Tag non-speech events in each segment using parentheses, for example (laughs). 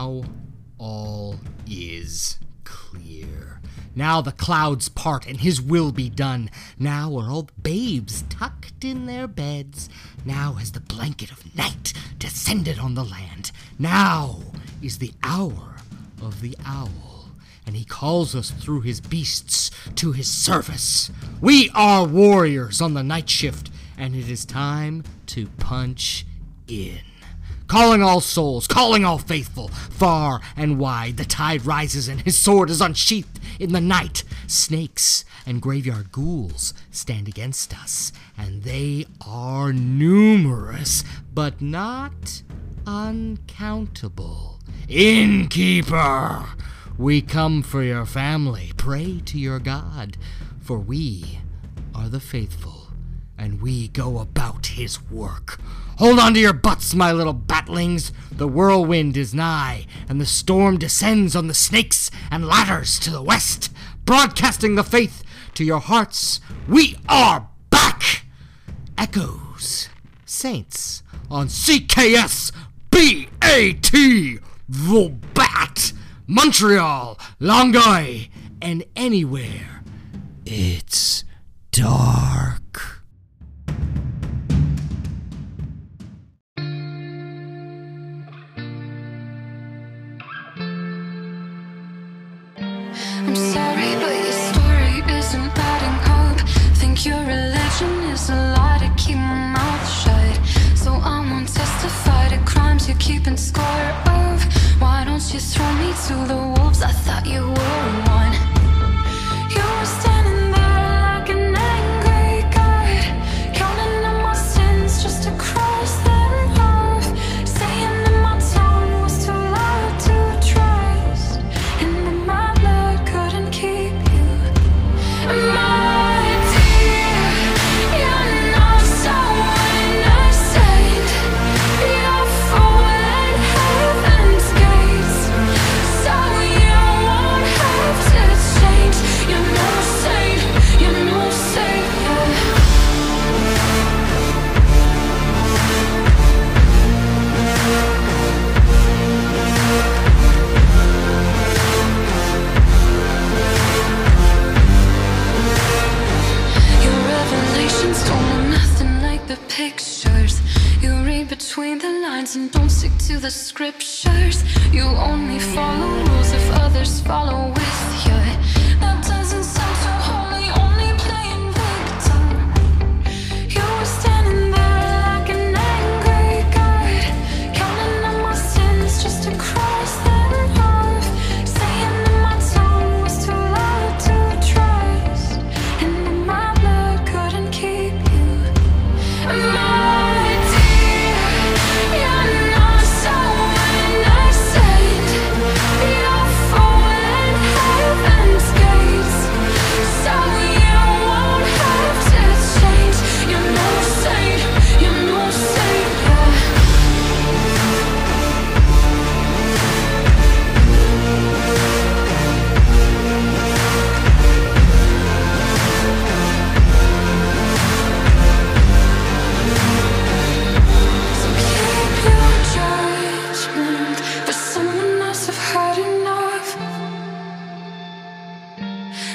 Now all is clear. Now the clouds part and his will be done. Now are all the babes tucked in their beds. Now has the blanket of night descended on the land. Now is the hour of the owl, and he calls us through his beasts to his service. We are warriors on the night shift, and it is time to punch in. Calling all souls, calling all faithful, far and wide, the tide rises and his sword is unsheathed in the night. Snakes and graveyard ghouls stand against us, and they are numerous, but not uncountable. Innkeeper, we come for your family. Pray to your God, for we are the faithful, and we go about his work. Hold on to your butts, my little batlings. The whirlwind is nigh, and the storm descends on the snakes and ladders to the west, broadcasting the faith to your hearts. We are back! Echos, Saints, on CKS BAT, The Bat, Montreal, Longueuil, and anywhere. It's dark. Your religion is a lie to keep my mouth shut. So I won't testify to crimes you're keeping score of. Why don't you throw me to the wolves? I thought you were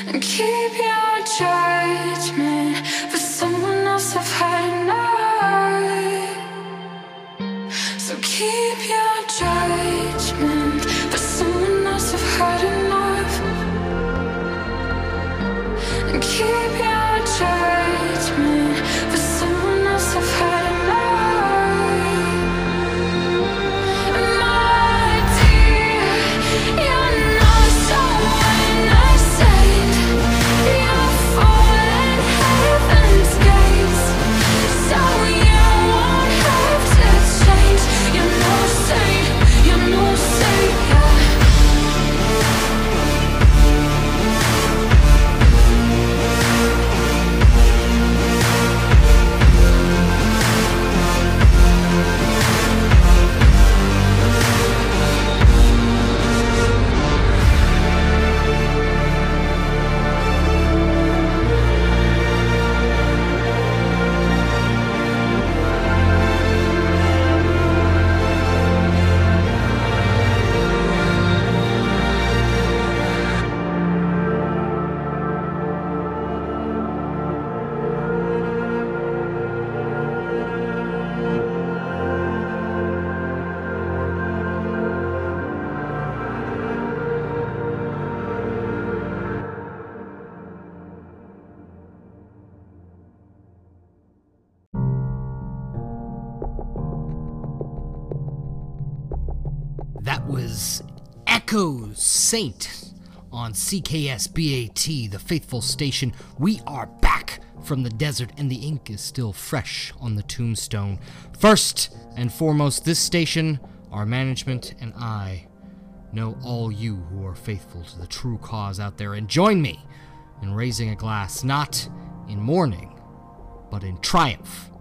And keep your judgment, but someone else I've had enough. So keep your Saint on CKSBAT, the faithful station. We are back from the desert, and the ink is still fresh on the tombstone. First and foremost, this station, our management, and I know all you who are faithful to the true cause out there, and join me in raising a glass, not in mourning, but in triumph.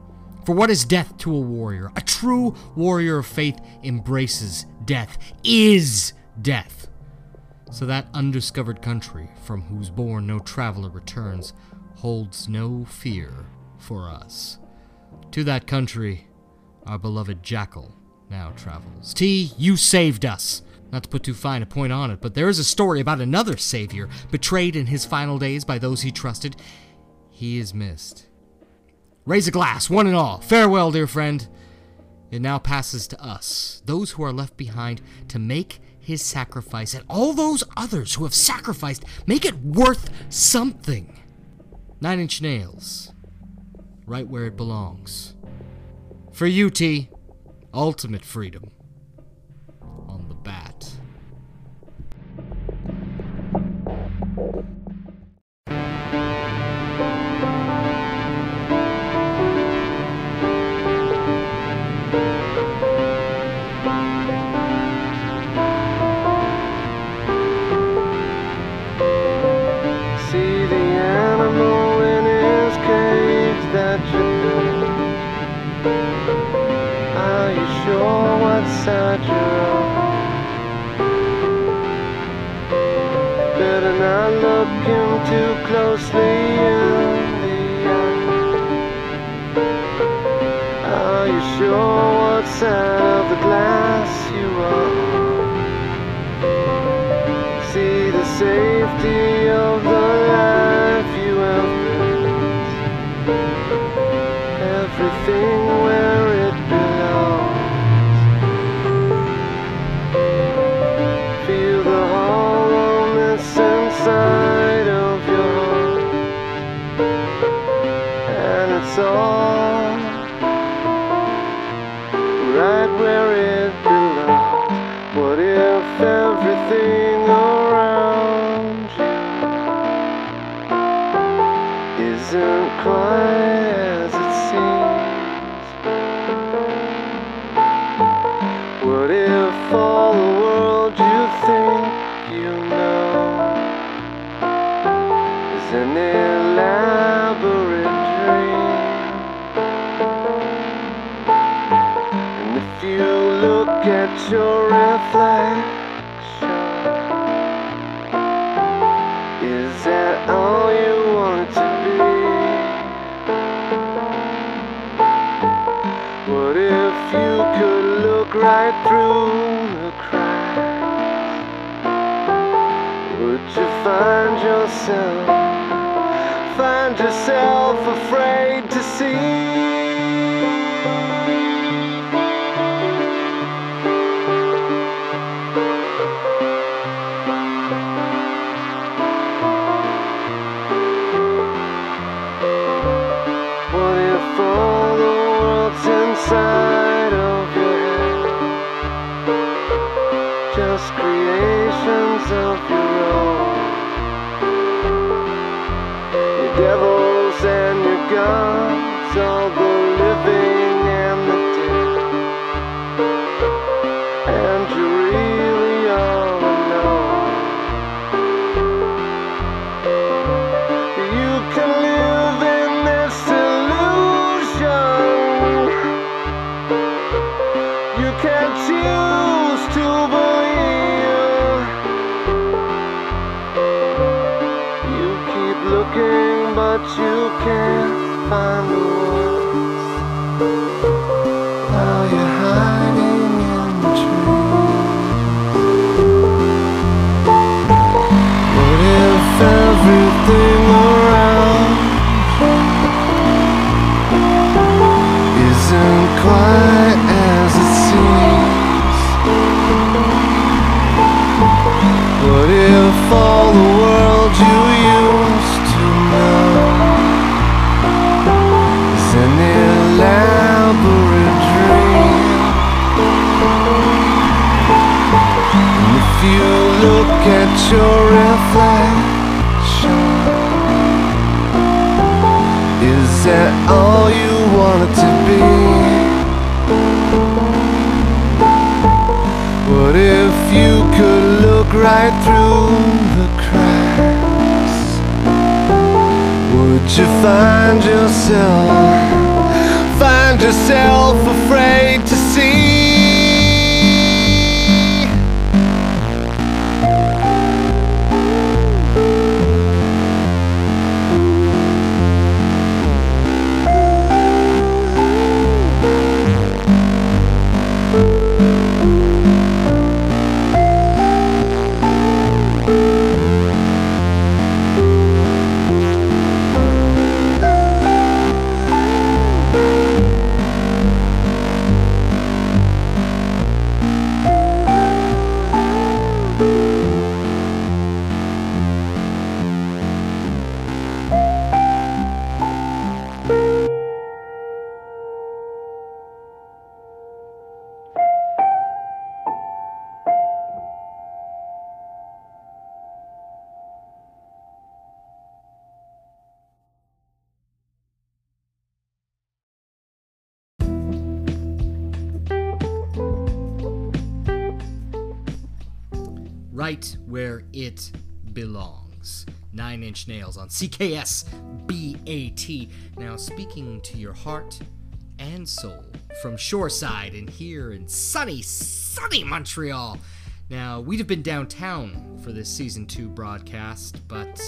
For what is death to a warrior? A true warrior of faith embraces death, is death. So that undiscovered country, from whose bourne no traveler returns, holds no fear for us. To that country, our beloved Jackal now travels. T, you saved us. Not to put too fine a point on it, but there is a story about another savior, betrayed in his final days by those he trusted. He is missed. Raise a glass, one and all. Farewell, dear friend. It now passes to us, those who are left behind, to make his sacrifice, and all those others who have sacrificed, make it worth something. Nine Inch Nails, right where it belongs. For you, T, ultimate freedom closely in the eye. Are you sure what side of the glass you are see the safety can choose to believe. You keep looking, but you can't find the words. While you're hiding in the. What if everything at your reflection. Is that all you want it to be? What if you could look right through the cracks? Would you find yourself, find yourself afraid to see? Right where it belongs. Nine Inch Nails on CKS BAT. Now, speaking to your heart and soul from Shoreside and here in sunny, sunny Montreal. Now, we'd have been downtown for this season two broadcast, but.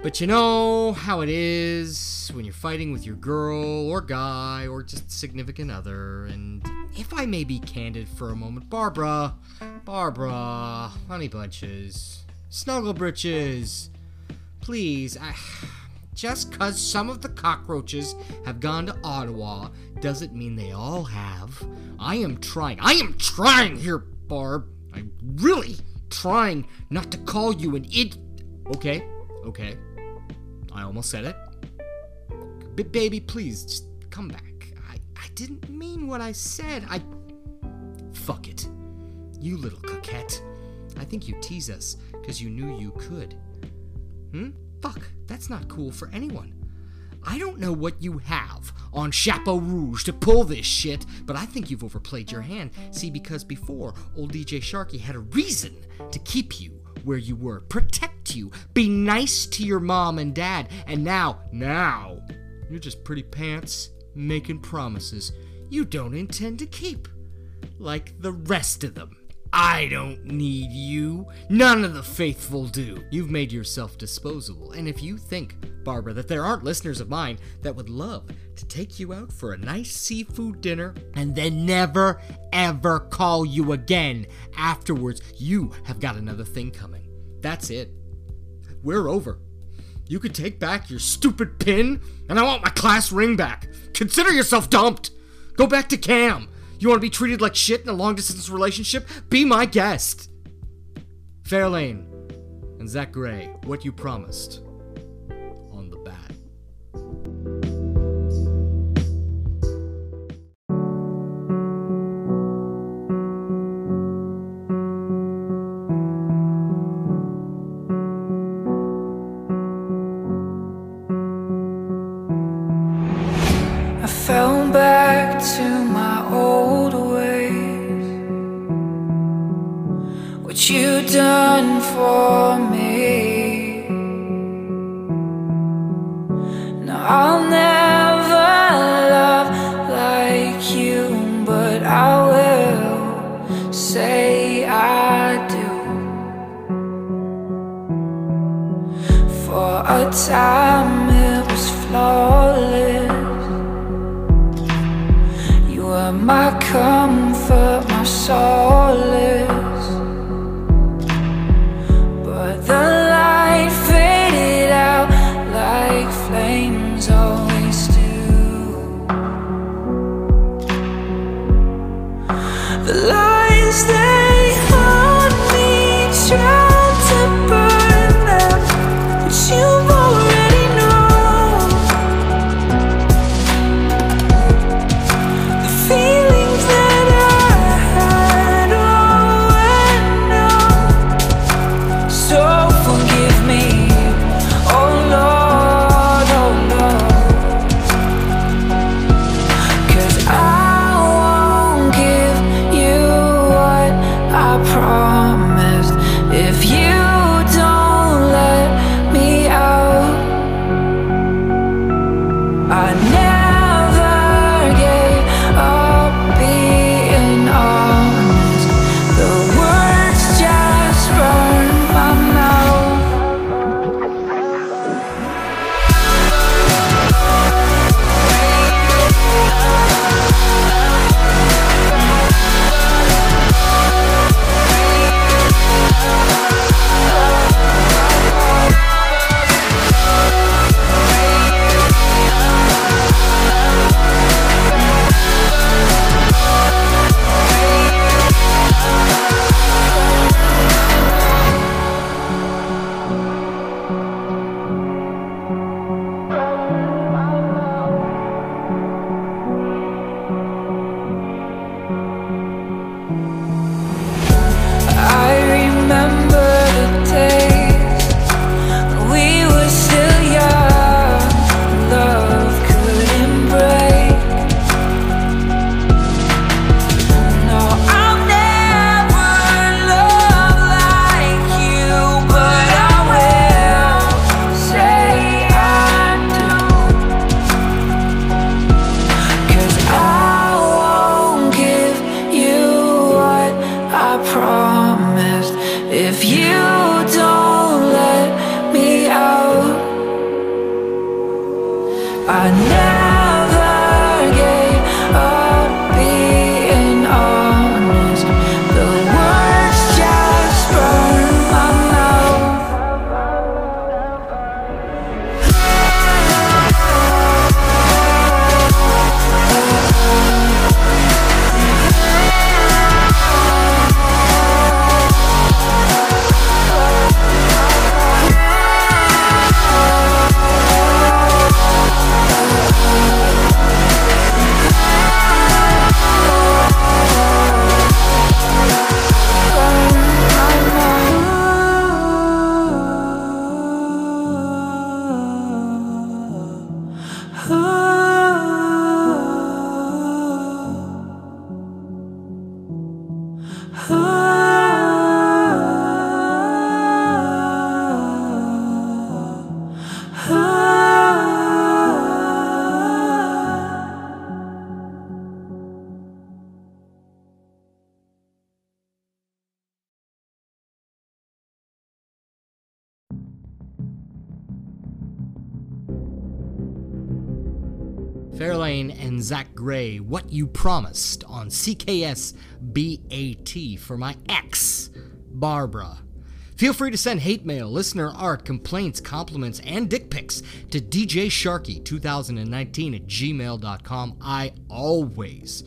But you know how it is when you're fighting with your girl or guy or just significant other. And if I may be candid for a moment, Barbara, Barbara, honey bunches, snuggle britches, please, I, just because some of the cockroaches have gone to Ottawa doesn't mean they all have. I am trying. I am trying here, Barb. I'm really trying not to call you an id. Okay, okay. I almost said it. B- baby, please, just come back. I, didn't mean what I said. I. Fuck it. You little coquette. I think you tease us because you knew you could. Hmm? Fuck, that's not cool for anyone. I don't know what you have on Chapeau Rouge to pull this shit, but I think you've overplayed your hand. See, because before, old DJ Sharkey had a reason to keep you where you were, protect you, be nice to your mom and dad, and now, now, you're just pretty pants making promises you don't intend to keep. Like the rest of them. I don't need you. None of the faithful do. You've made yourself disposable. And if you think, Barbara, that there aren't listeners of mine that would love to take you out for a nice seafood dinner and then never, ever call you again afterwards, you have got another thing coming. That's it. We're over. You could take back your stupid pin, and I want my class ring back. Consider yourself dumped. Go back to Cam. You want to be treated like shit in a long distance relationship? Be my guest. Fairlane and Zack Gray, what you promised Promised on CKS BAT for my ex, Barbara. Feel free to send hate mail, listener art, complaints, compliments, and dick pics to DJSharky2019 at gmail.com. I always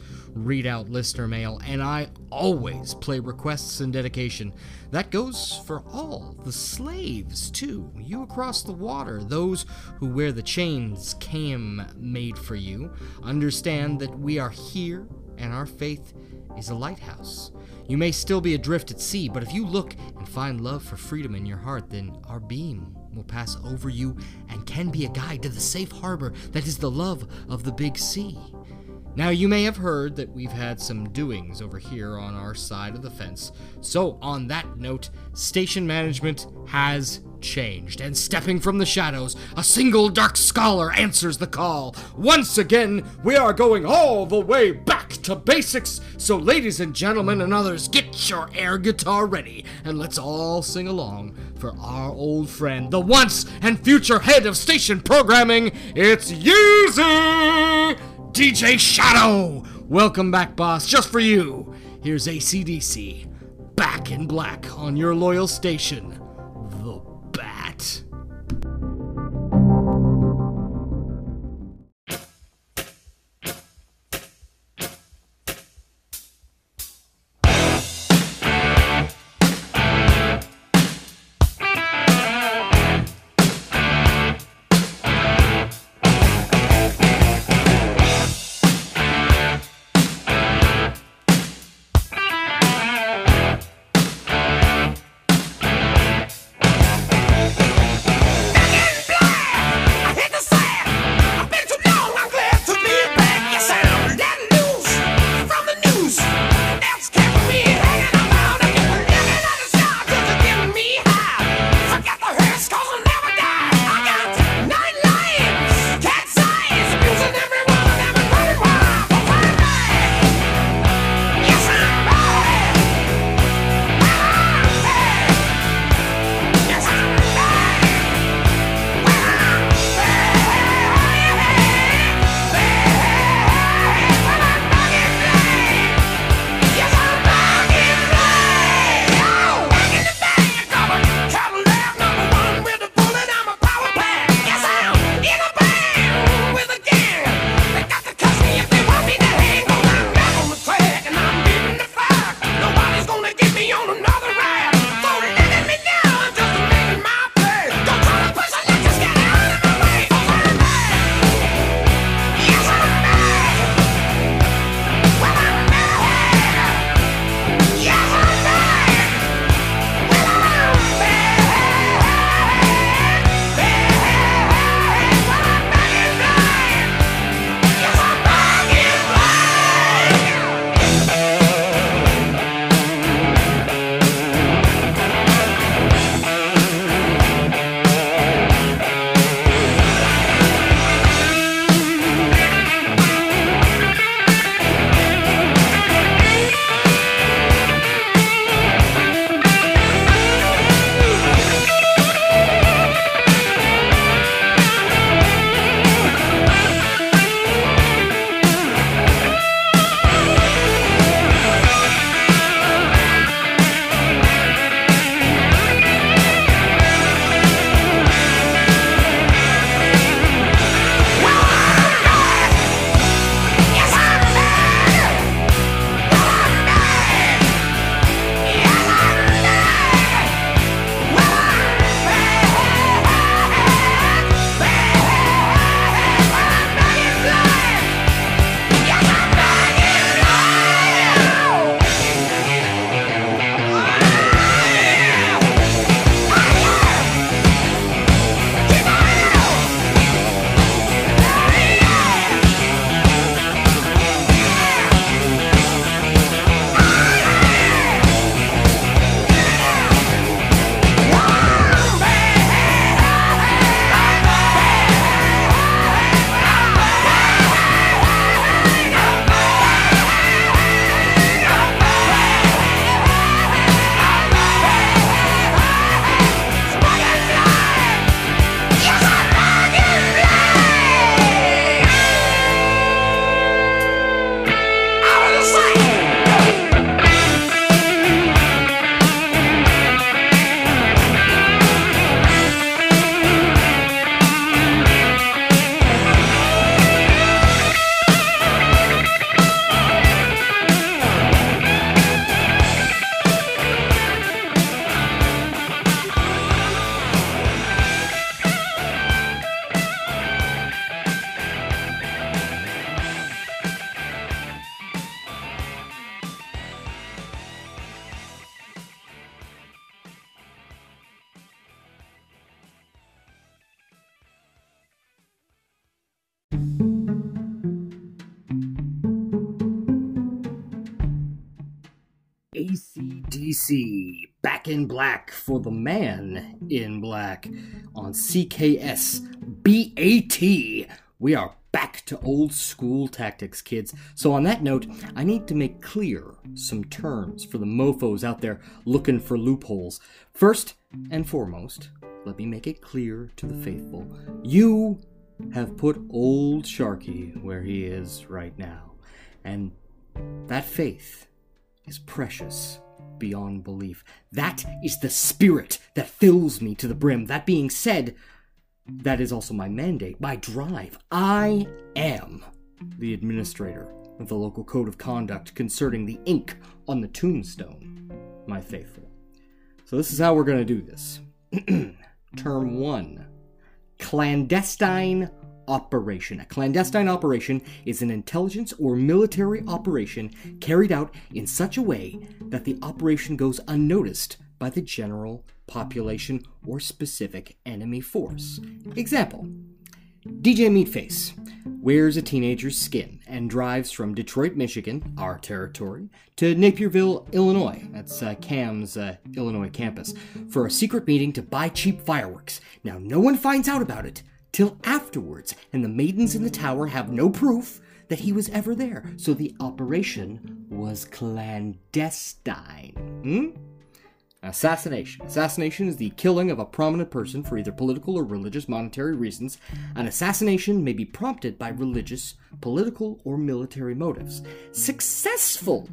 read out listener mail, and I always play requests and dedication. That goes for all the slaves, too. You across the water, those who wear the chains Cam made for you, understand that we are here and our faith is a lighthouse. You may still be adrift at sea, but if you look and find love for freedom in your heart, then our beam will pass over you and can be a guide to the safe harbor that is the love of the big sea. Now, you may have heard that we've had some doings over here on our side of the fence. So, on that note, station management has changed, and stepping from the shadows, a single dark scholar answers the call. Once again, we are going all the way back to basics. So, ladies and gentlemen and others, get your air guitar ready, and let's all sing along for our old friend, the once and future head of station programming. It's Yeezy! DJ Shadow! Welcome back, boss, just for you. Here's ACDC, back in black on your loyal station, The Bat. In Black for the Man in Black on CKS BAT. We are back to old school tactics, kids. So, on that note, I need to make clear some terms for the mofos out there looking for loopholes. First and foremost, let me make it clear to the faithful you have put old Sharkey where he is right now. And that faith is precious beyond belief. That is the spirit that fills me to the brim. That being said, that is also my mandate, my drive. I am the administrator of the local code of conduct concerning the ink on the tombstone, my faithful. So, this is how we're going to do this. (clears throat) Term one clandestine operation. A clandestine operation is an intelligence or military operation carried out in such a way that the operation goes unnoticed by the general population or specific enemy force. Example DJ Meatface wears a teenager's skin and drives from Detroit, Michigan, our territory, to Naperville, Illinois, that's uh, Cam's uh, Illinois campus, for a secret meeting to buy cheap fireworks. Now, no one finds out about it till afterwards, and the maidens in the tower have no proof that he was ever there, so the operation was clandestine. Hmm? Assassination. Assassination is the killing of a prominent person for either political or religious monetary reasons. An assassination may be prompted by religious, political, or military motives. Successful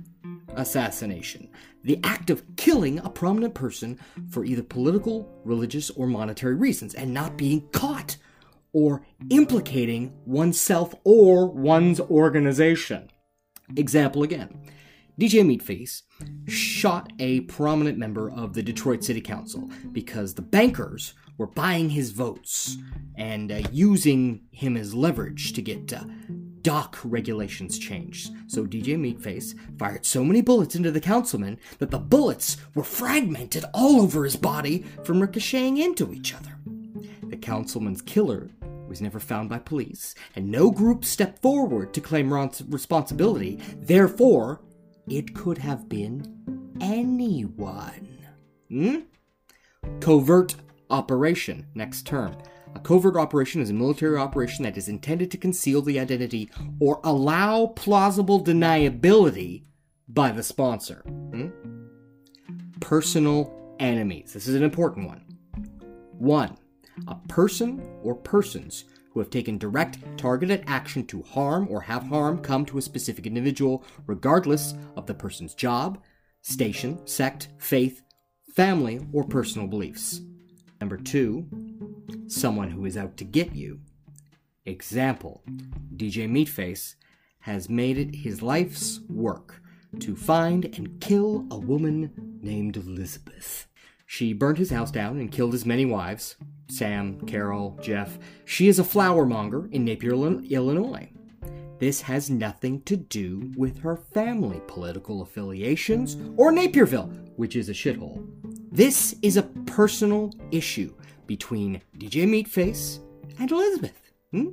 assassination. The act of killing a prominent person for either political, religious, or monetary reasons and not being caught or implicating oneself or one's organization. Example again. DJ Meatface shot a prominent member of the Detroit City Council because the bankers were buying his votes and uh, using him as leverage to get uh, dock regulations changed. So DJ Meatface fired so many bullets into the councilman that the bullets were fragmented all over his body from ricocheting into each other. The councilman's killer was never found by police, and no group stepped forward to claim Ron's responsibility. Therefore, it could have been anyone. Hmm? Covert operation, next term. A covert operation is a military operation that is intended to conceal the identity or allow plausible deniability by the sponsor. Hmm? Personal enemies. This is an important one. One, a person or persons who have taken direct, targeted action to harm or have harm come to a specific individual, regardless of the person's job, station, sect, faith, family, or personal beliefs. Number two, someone who is out to get you. Example DJ Meatface has made it his life's work to find and kill a woman named Elizabeth. She burned his house down and killed his many wives Sam, Carol, Jeff. She is a flower monger in Napier, Illinois. This has nothing to do with her family political affiliations or Naperville, which is a shithole. This is a personal issue between DJ Meatface and Elizabeth. Hmm?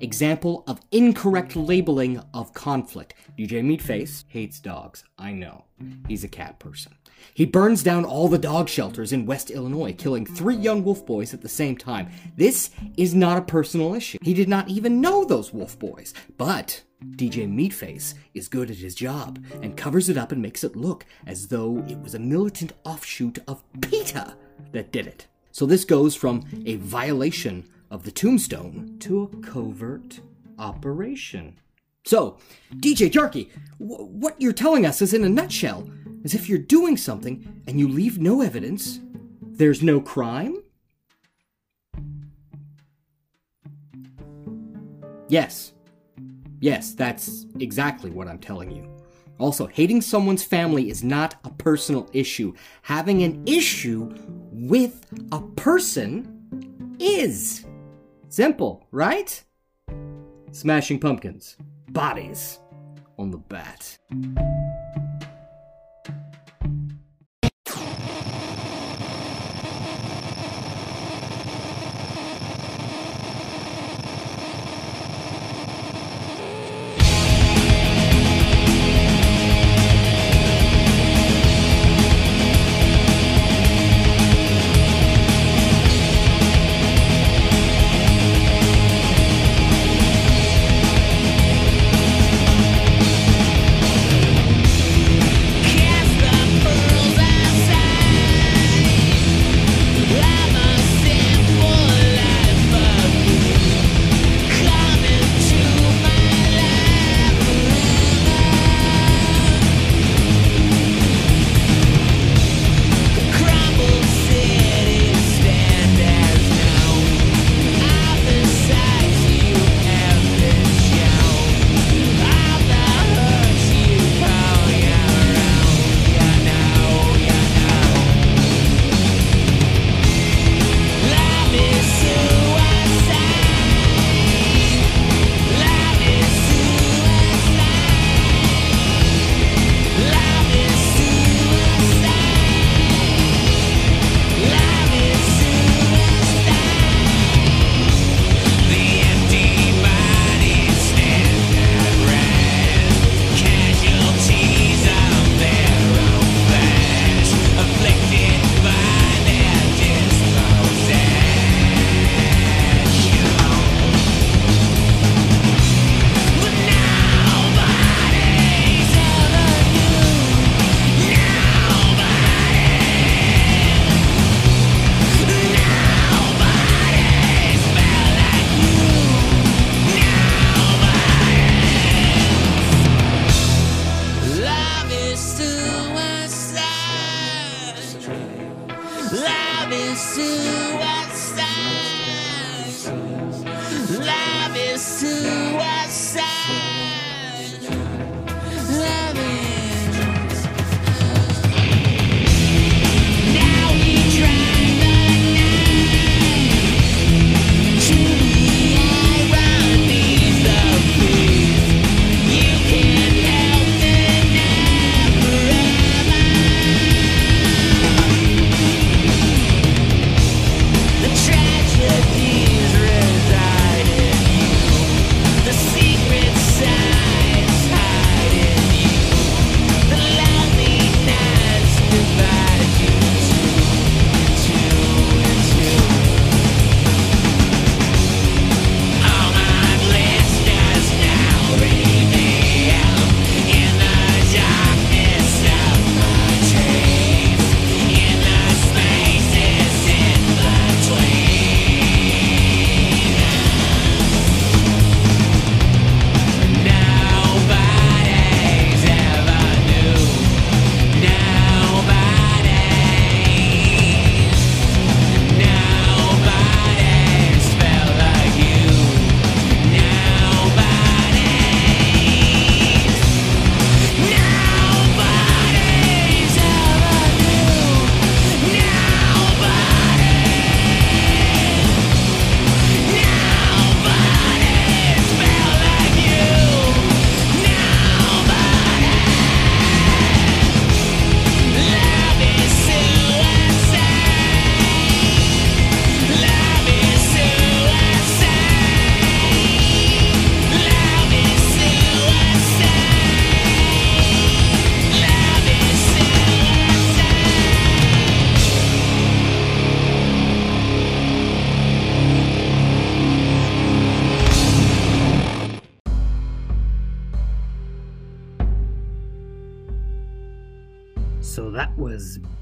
Example of incorrect labeling of conflict. DJ Meatface hates dogs. I know. He's a cat person. He burns down all the dog shelters in West Illinois, killing three young wolf boys at the same time. This is not a personal issue. He did not even know those wolf boys. But DJ Meatface is good at his job and covers it up and makes it look as though it was a militant offshoot of PETA that did it. So this goes from a violation of the tombstone to a covert operation. So, DJ Sharkey, what you're telling us is in a nutshell as if you're doing something and you leave no evidence, there's no crime? Yes. Yes, that's exactly what I'm telling you. Also, hating someone's family is not a personal issue. Having an issue with a person is. Simple, right? Smashing pumpkins. Bodies on the bat.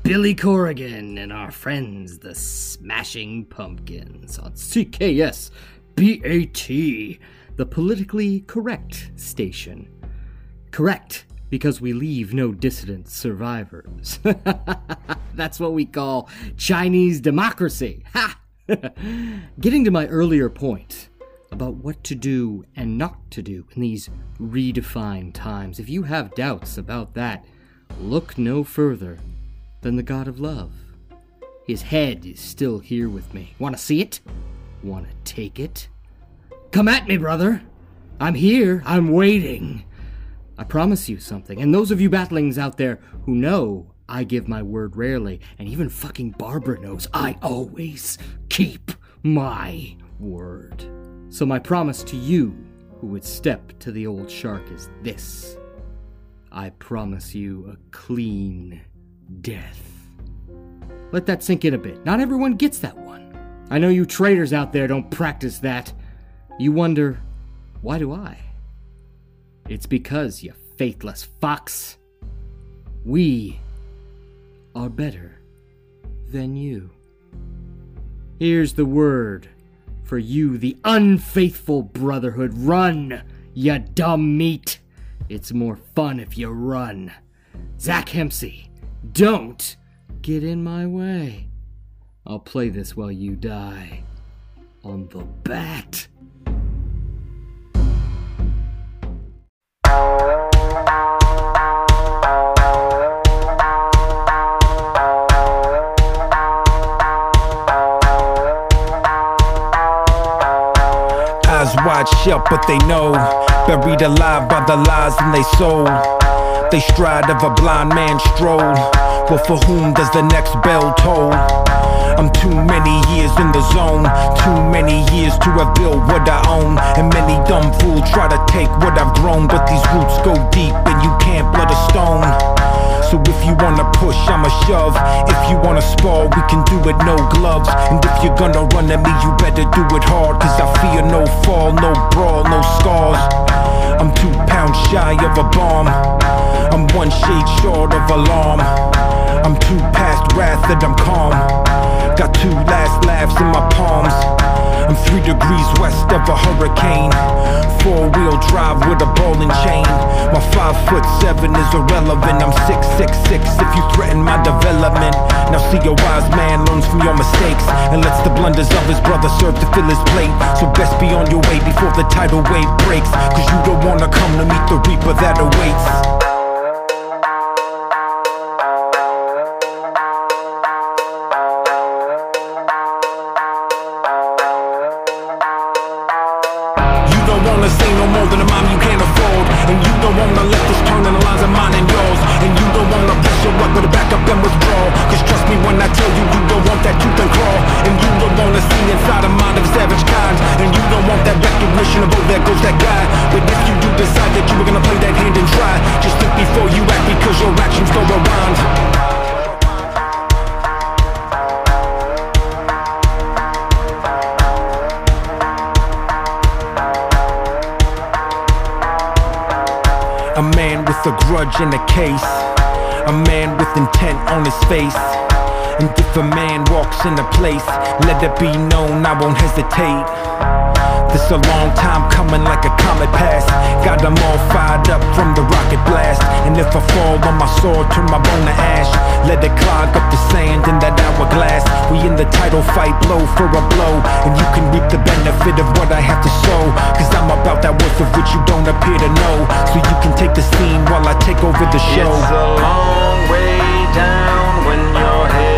Billy Corgan and our friends, the Smashing Pumpkins, on CKS BAT, the politically correct station. Correct, because we leave no dissident survivors. (laughs) That's what we call Chinese democracy. Ha! (laughs) Getting to my earlier point about what to do and not to do in these redefined times, if you have doubts about that, look no further than the God of Love. His head is still here with me. Want to see it? Want to take it? Come at me, brother. I'm here. I'm waiting. I promise you something. And those of you batlings out there who know I give my word rarely, and even fucking Barbara knows I always keep my word. So my promise to you who would step to the old shark is this I promise you a clean death. Let that sink in a bit. Not everyone gets that one. I know you traitors out there don't practice that. You wonder, why do I? It's because, you faithless fox. We are better than you. Here's the word for you, the unfaithful brotherhood. Run, you dumb meat. It's more fun if you run. Zack Hemsey, don't get in my way. I'll play this while you die. On the bat. Eyes wide shut, but they know. Buried alive by the lies in they soul. They stride of a blind man stroll. But for whom does the next bell toll? I'm too many years in the zone. Too many years to have built what I own. And many dumb fools try to take what I've grown. But these roots go deep and you can't blood a stone. So if you wanna push, I'ma shove. If you wanna spar, we can do it no gloves. And if you're gonna run at me, you better do it hard. Cause I fear no fall, no brawl, no scars. I'm two pounds shy of a bomb. I'm one shade short of alarm. I'm too past wrath that I'm calm. Got two last laughs in my palms. I'm three degrees west of a hurricane. Four wheel drive with a ball and chain. My five foot seven is irrelevant. I'm six six six if you threaten my development. Now see a wise man learns from your mistakes and lets the blunders of his brother serve to fill his plate. So best be on your way before the tidal wave breaks. Cause you don't wanna come to meet the reaper that awaits. A case. A man with intent on his face. And if a man walks in a place, let it be known I won't hesitate. This a long time coming like a comet pass. Got them all fired up from the rocket blast. And if I fall on my sword, turn my bone to ash. Let it clog up the sand in that hourglass. We in the title fight, blow for a blow. And you can reap the benefit of what I have to sow. Cause I'm about that worth of which you don't appear to know. So you can take the scene while I take over the show. It's a long way down when your head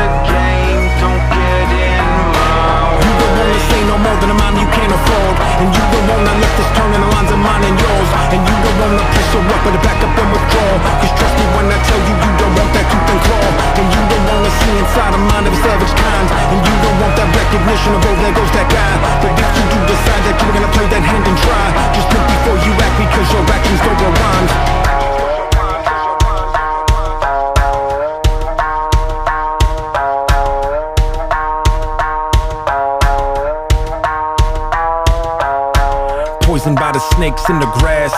than a mom you can't afford. And you don't wanna let this turn in the lines of mine and yours. And you don't wanna piss her up but back up and withdraw Cause trust me when I tell you, you don't want that tooth and claw. And you don't wanna see inside a mind of a savage kind. And you don't want that recognition of, oh, there goes that guy. But if you do decide that you're gonna play that hand and try Just think before you act because your actions go rhymes grass.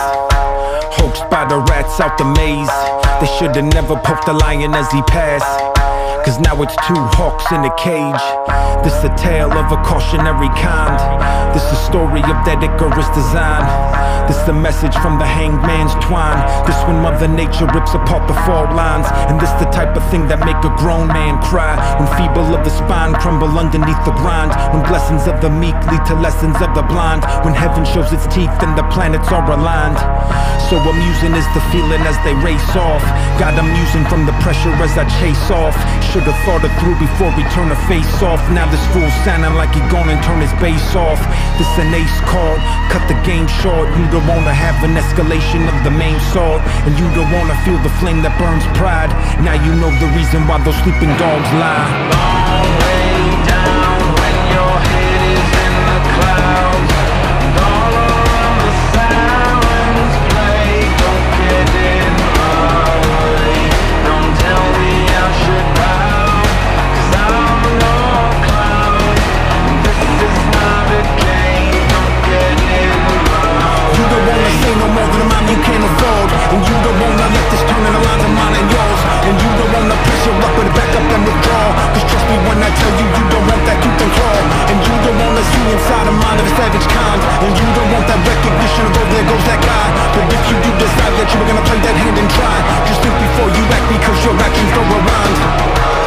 Hoaxed by the rats out the maze. They should've never poked the lion as he passed. Cause now it's two hawks in a cage. This a tale of a cautionary kind. This a story of that Icarus design. This the message from the hanged man's twine. This when Mother Nature rips apart the fault lines. And this the type of thing that make a grown man cry. When feeble of the spine crumble underneath the grind. When blessings of the meek lead to lessons of the blind. When heaven shows its teeth and the planets are aligned. So amusing is the feeling as they race off. God, I'm using from the pressure as I chase off. Should've thought it through before we turn the face off. Now this fool sounding like he gonna turn his bass off. This an ace card, cut the game short. You don't wanna have an escalation of the main sword. And you don't wanna feel the flame that burns pride. Now you know the reason why those sleeping dogs lie. Long way down when your head is in the clouds. Inside the mind of a savage kind. And you don't want that recognition oh there goes that guy. But if you do decide that you were gonna play that hand and try Just think before you act because your actions don't rewind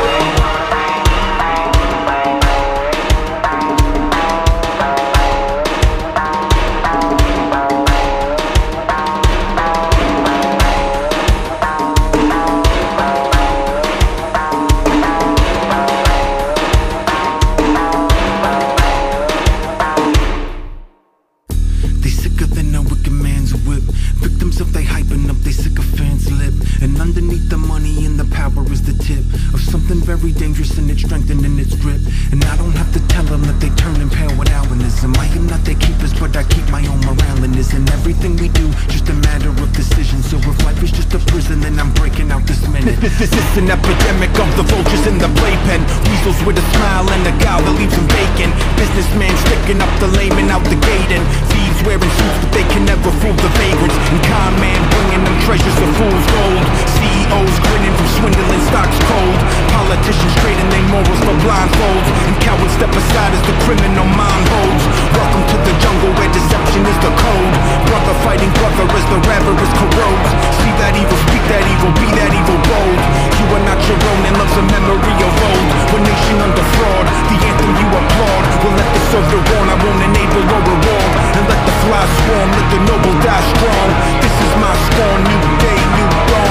this. Is an epidemic of the vultures in the playpen. Weasels with a smile and a guile that leaves them vacant. Businessmen sticking up the lame and out the gate. And thieves wearing suits, but they can never fool the vagrants. And con man bringing them treasures of fool's gold. CEOs grinning from swindling stocks cold. Politicians trading their morals for blindfolds. And cowards step aside as the criminal mind holds. Welcome to the jungle where deception is the code. Brother fighting brother as the avarice corrodes. See that evil, speak that evil, be that evil bold. You are not your own and love's a memory of old. One nation under fraud, the anthem you applaud. Will let the soldier warn, I won't enable or reward. And let the fly swarm, let the noble die strong. This is my scorn, new day, new dawn.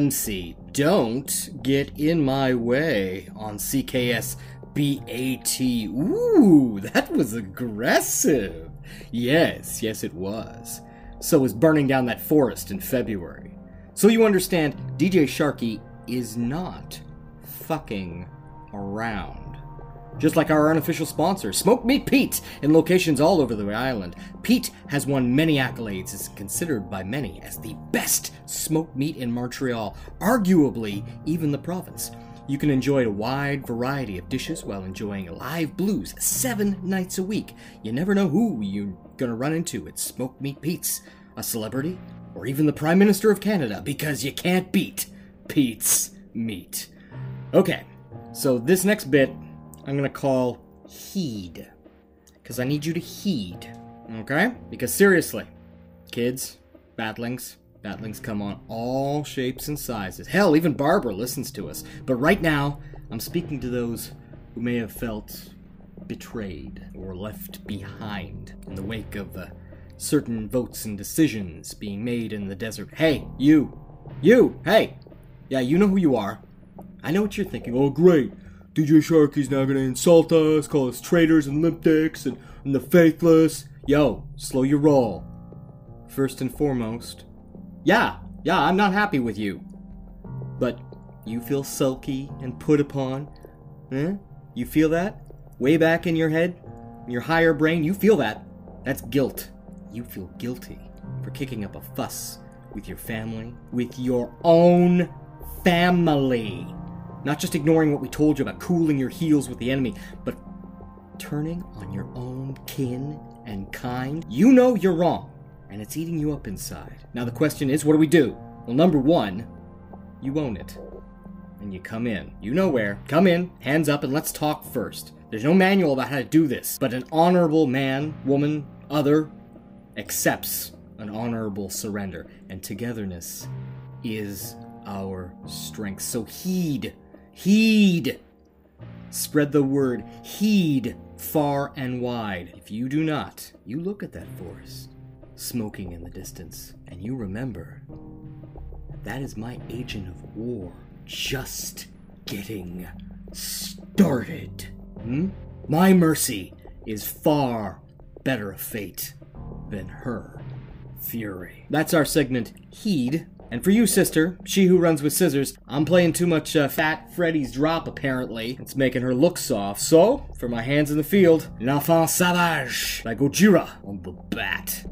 Hemsey, don't get in my way on CKS BAT. Ooh, that was aggressive. Yes, yes, it was. So was burning down that forest in February. So you understand, DJ Sharkey is not fucking around. Just like our unofficial sponsor, Smoke Meat Pete, in locations all over the island. Pete has won many accolades, is considered by many as the best smoked meat in Montreal, arguably even the province. You can enjoy a wide variety of dishes while enjoying live blues seven nights a week. You never know who you're gonna run into at Smoke Meat Pete's, a celebrity, or even the Prime Minister of Canada, because you can't beat Pete's meat. Okay, so this next bit I'm gonna call heed. Because I need you to heed. Okay? Because seriously, kids, batlings, batlings come on all shapes and sizes. Hell, even Barbara listens to us. But right now, I'm speaking to those who may have felt betrayed or left behind in the wake of uh, certain votes and decisions being made in the desert. Hey, you! You! Hey! Yeah, you know who you are. I know what you're thinking. Oh, great. DJ Sharkey's now gonna insult us, call us traitors and limp dicks and, and the faithless. Yo, slow your roll. First and foremost, yeah, yeah, I'm not happy with you. But you feel sulky and put upon? Eh? You feel that? Way back in your head? In your higher brain? You feel that. That's guilt. You feel guilty for kicking up a fuss with your family, with your own family. Not just ignoring what we told you about cooling your heels with the enemy, but turning on your own kin and kind. You know you're wrong, and it's eating you up inside. Now the question is, what do we do? Well, number one, you own it. And you come in. You know where. Come in, hands up, and let's talk first. There's no manual about how to do this, but an honorable man, woman, other accepts an honorable surrender, and togetherness is our strength. So heed, heed, spread the word, heed far and wide. If you do not, you look at that forest, smoking in the distance, and you remember that is my agent of war just getting started. Hmm? My mercy is far better a fate than her fury. That's our segment, Heed. And for you, sister, she who runs with scissors, I'm playing too much uh, Fat Freddy's drop, apparently. It's making her look soft. So, for my hands in the field, L'Enfant Sauvage by Gojira on the bat.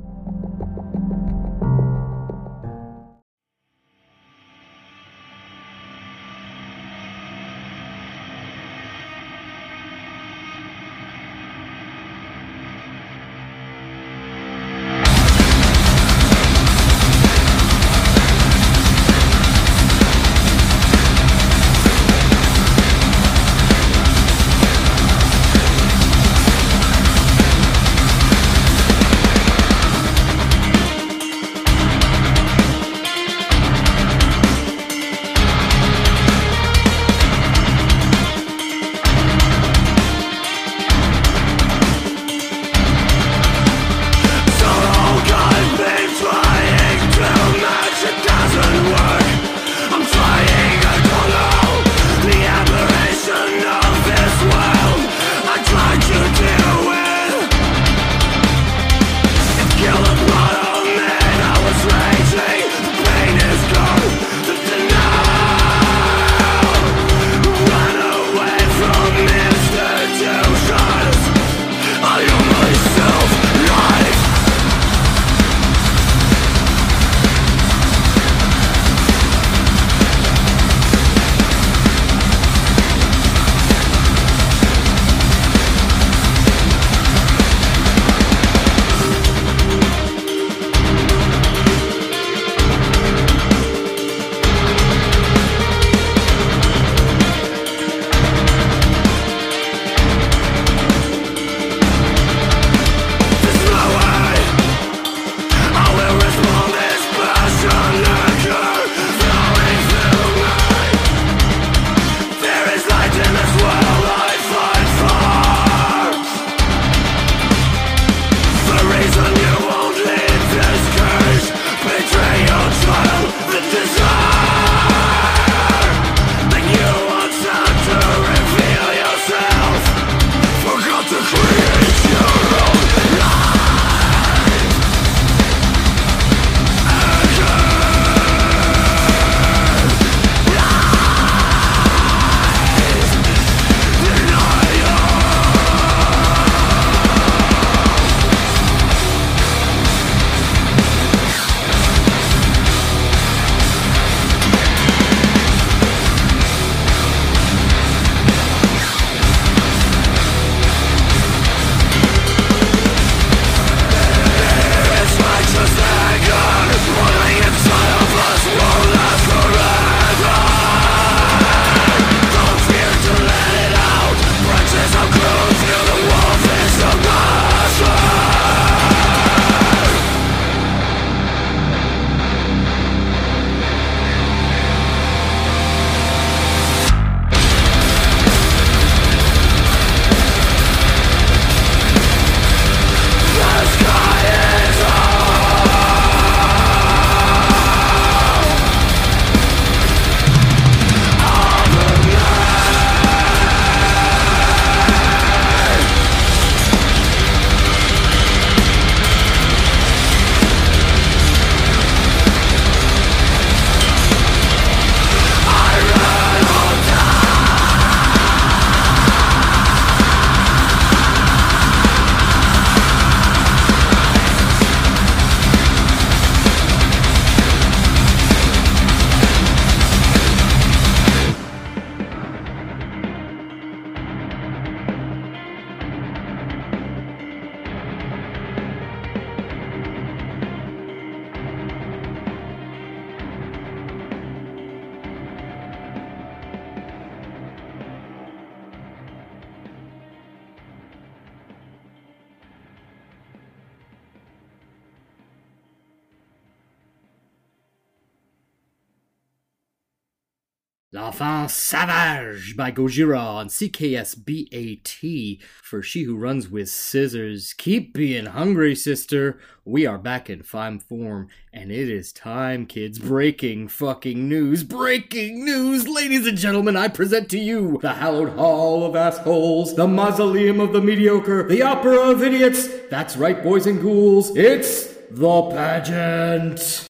L'Enfant Sauvage by Gojira on CKSBAT for She Who Runs with Scissors. Keep being hungry, sister. We are back in fine form, and it is time, kids. Breaking fucking news. Breaking news, ladies and gentlemen. I present to you the hallowed hall of assholes, the mausoleum of the mediocre, the opera of idiots. That's right, boys and ghouls. It's the pageant.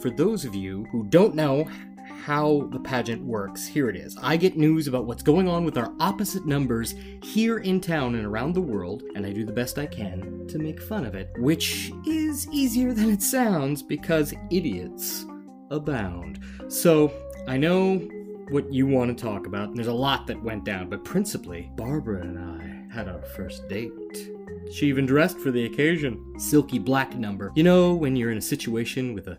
For those of you who don't know how the pageant works, here it is. I get news about what's going on with our opposite numbers here in town and around the world, and I do the best I can to make fun of it, which is easier than it sounds because idiots abound. So, I know what you want to talk about, and there's a lot that went down, but principally, Barbara and I had our first date. She even dressed for the occasion. Silky black number. You know, when you're in a situation with a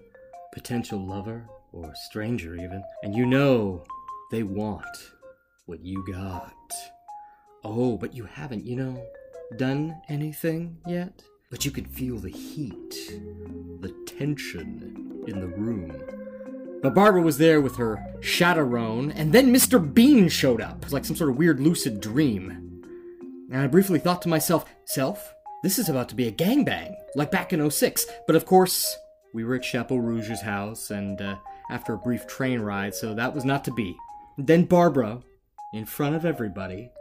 potential lover, or stranger even, and you know they want what you got. Oh, but you haven't, you know, done anything yet? But you can feel the heat, the tension in the room. But Barbara was there with her chaperone, and then Mr. Bean showed up. Like some sort of weird lucid dream. And I briefly thought to myself, self, this is about to be a gangbang, like back in 06. But of course, we were at Chapeau Rouge's house, and uh, after a brief train ride, so that was not to be. Then Barbara, in front of everybody,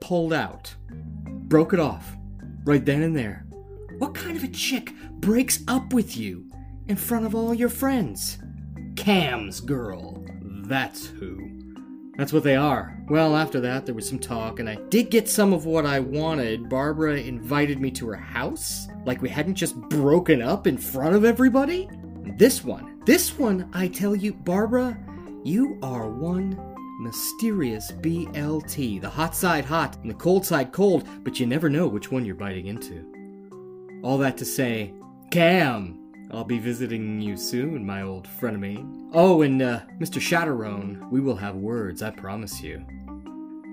pulled out, broke it off, right then and there. What kind of a chick breaks up with you in front of all your friends? Cam's girl. That's who. That's what they are. Well, after that, there was some talk, and I did get some of what I wanted. Barbara invited me to her house, like we hadn't just broken up in front of everybody. This one, this one, I tell you, Barbara, you are one mysterious BLT. The hot side hot and the cold side cold, but you never know which one you're biting into. All that to say, Cam, I'll be visiting you soon, my old frenemy. Oh, and uh, Mr. Chaperone, we will have words, I promise you.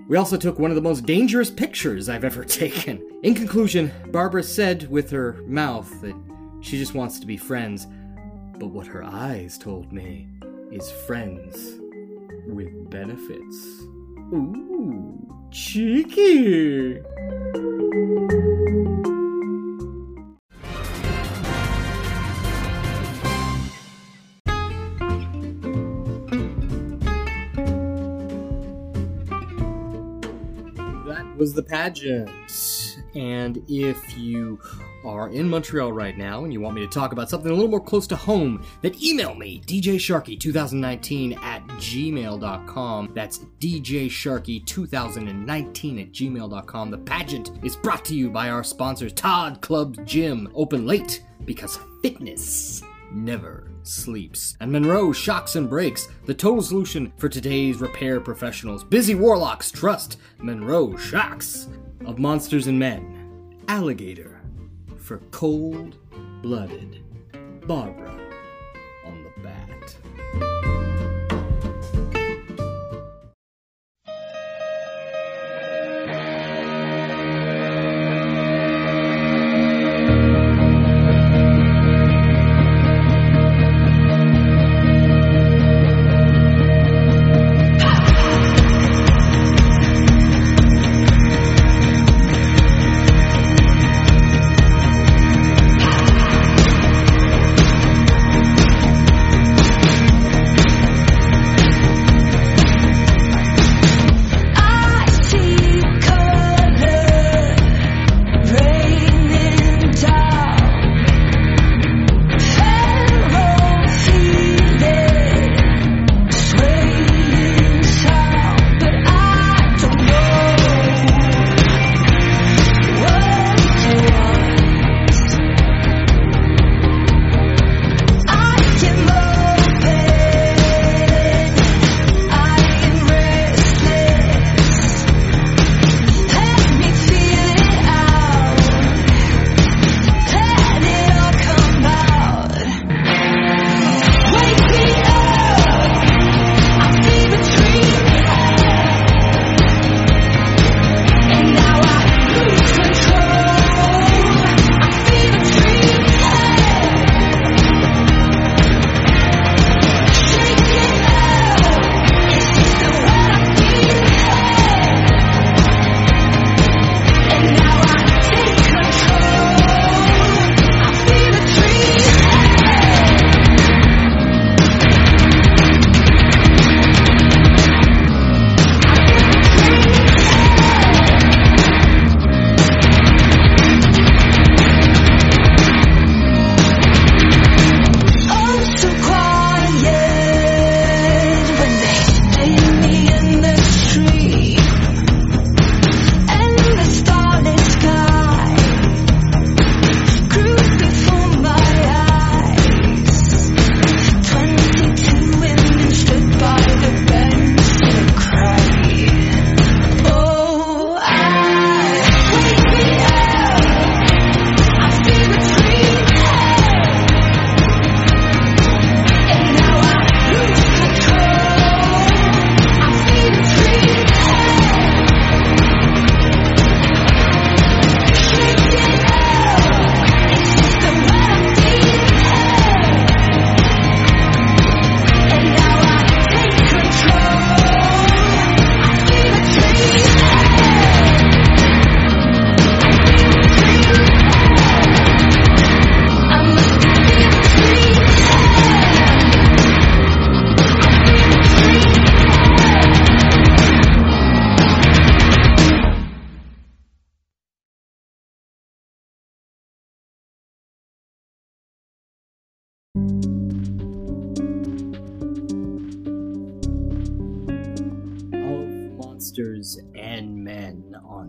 We also took one of the most dangerous pictures I've ever (laughs) taken. In conclusion, Barbara said with her mouth that she just wants to be friends, but what her eyes told me is friends with benefits. Ooh, cheeky! Was the pageant. And if you are in Montreal right now and you want me to talk about something a little more close to home, then email me, djsharky2019 at gmail.com. That's djsharky2019 at gmail.com. The pageant is brought to you by our sponsors, Todd Club Gym, open late because fitness never sleeps. And Monroe Shocks and Brakes, the total solution for today's repair professionals. Busy Warlocks trust Monroe Shocks. Of Monsters and Men, Alligator for cold blooded Barbara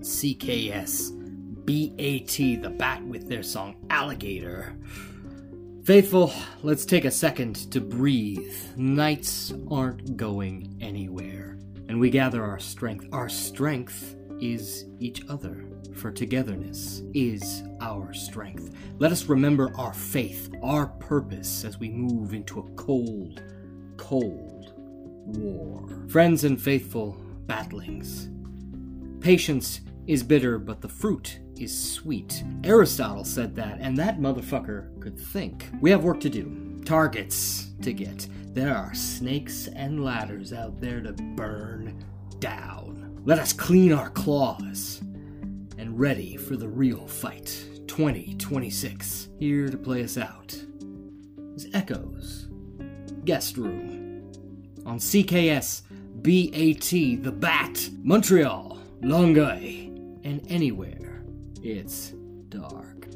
CKS, BAT, the Bat, with their song Alligator. Faithful, let's take a second to breathe. Nights aren't going anywhere. And we gather our strength. Our strength is each other, for togetherness is our strength. Let us remember our faith, our purpose, as we move into a cold, cold war. Friends and faithful batlings, patience is bitter, but the fruit is sweet. Aristotle said that, and that motherfucker could think. We have work to do, targets to get. There are snakes and ladders out there to burn down. Let us clean our claws and ready for the real fight. 2026, here to play us out is Echos Guest Room on CKS BAT The Bat, Montreal, Longueuil and anywhere it's dark.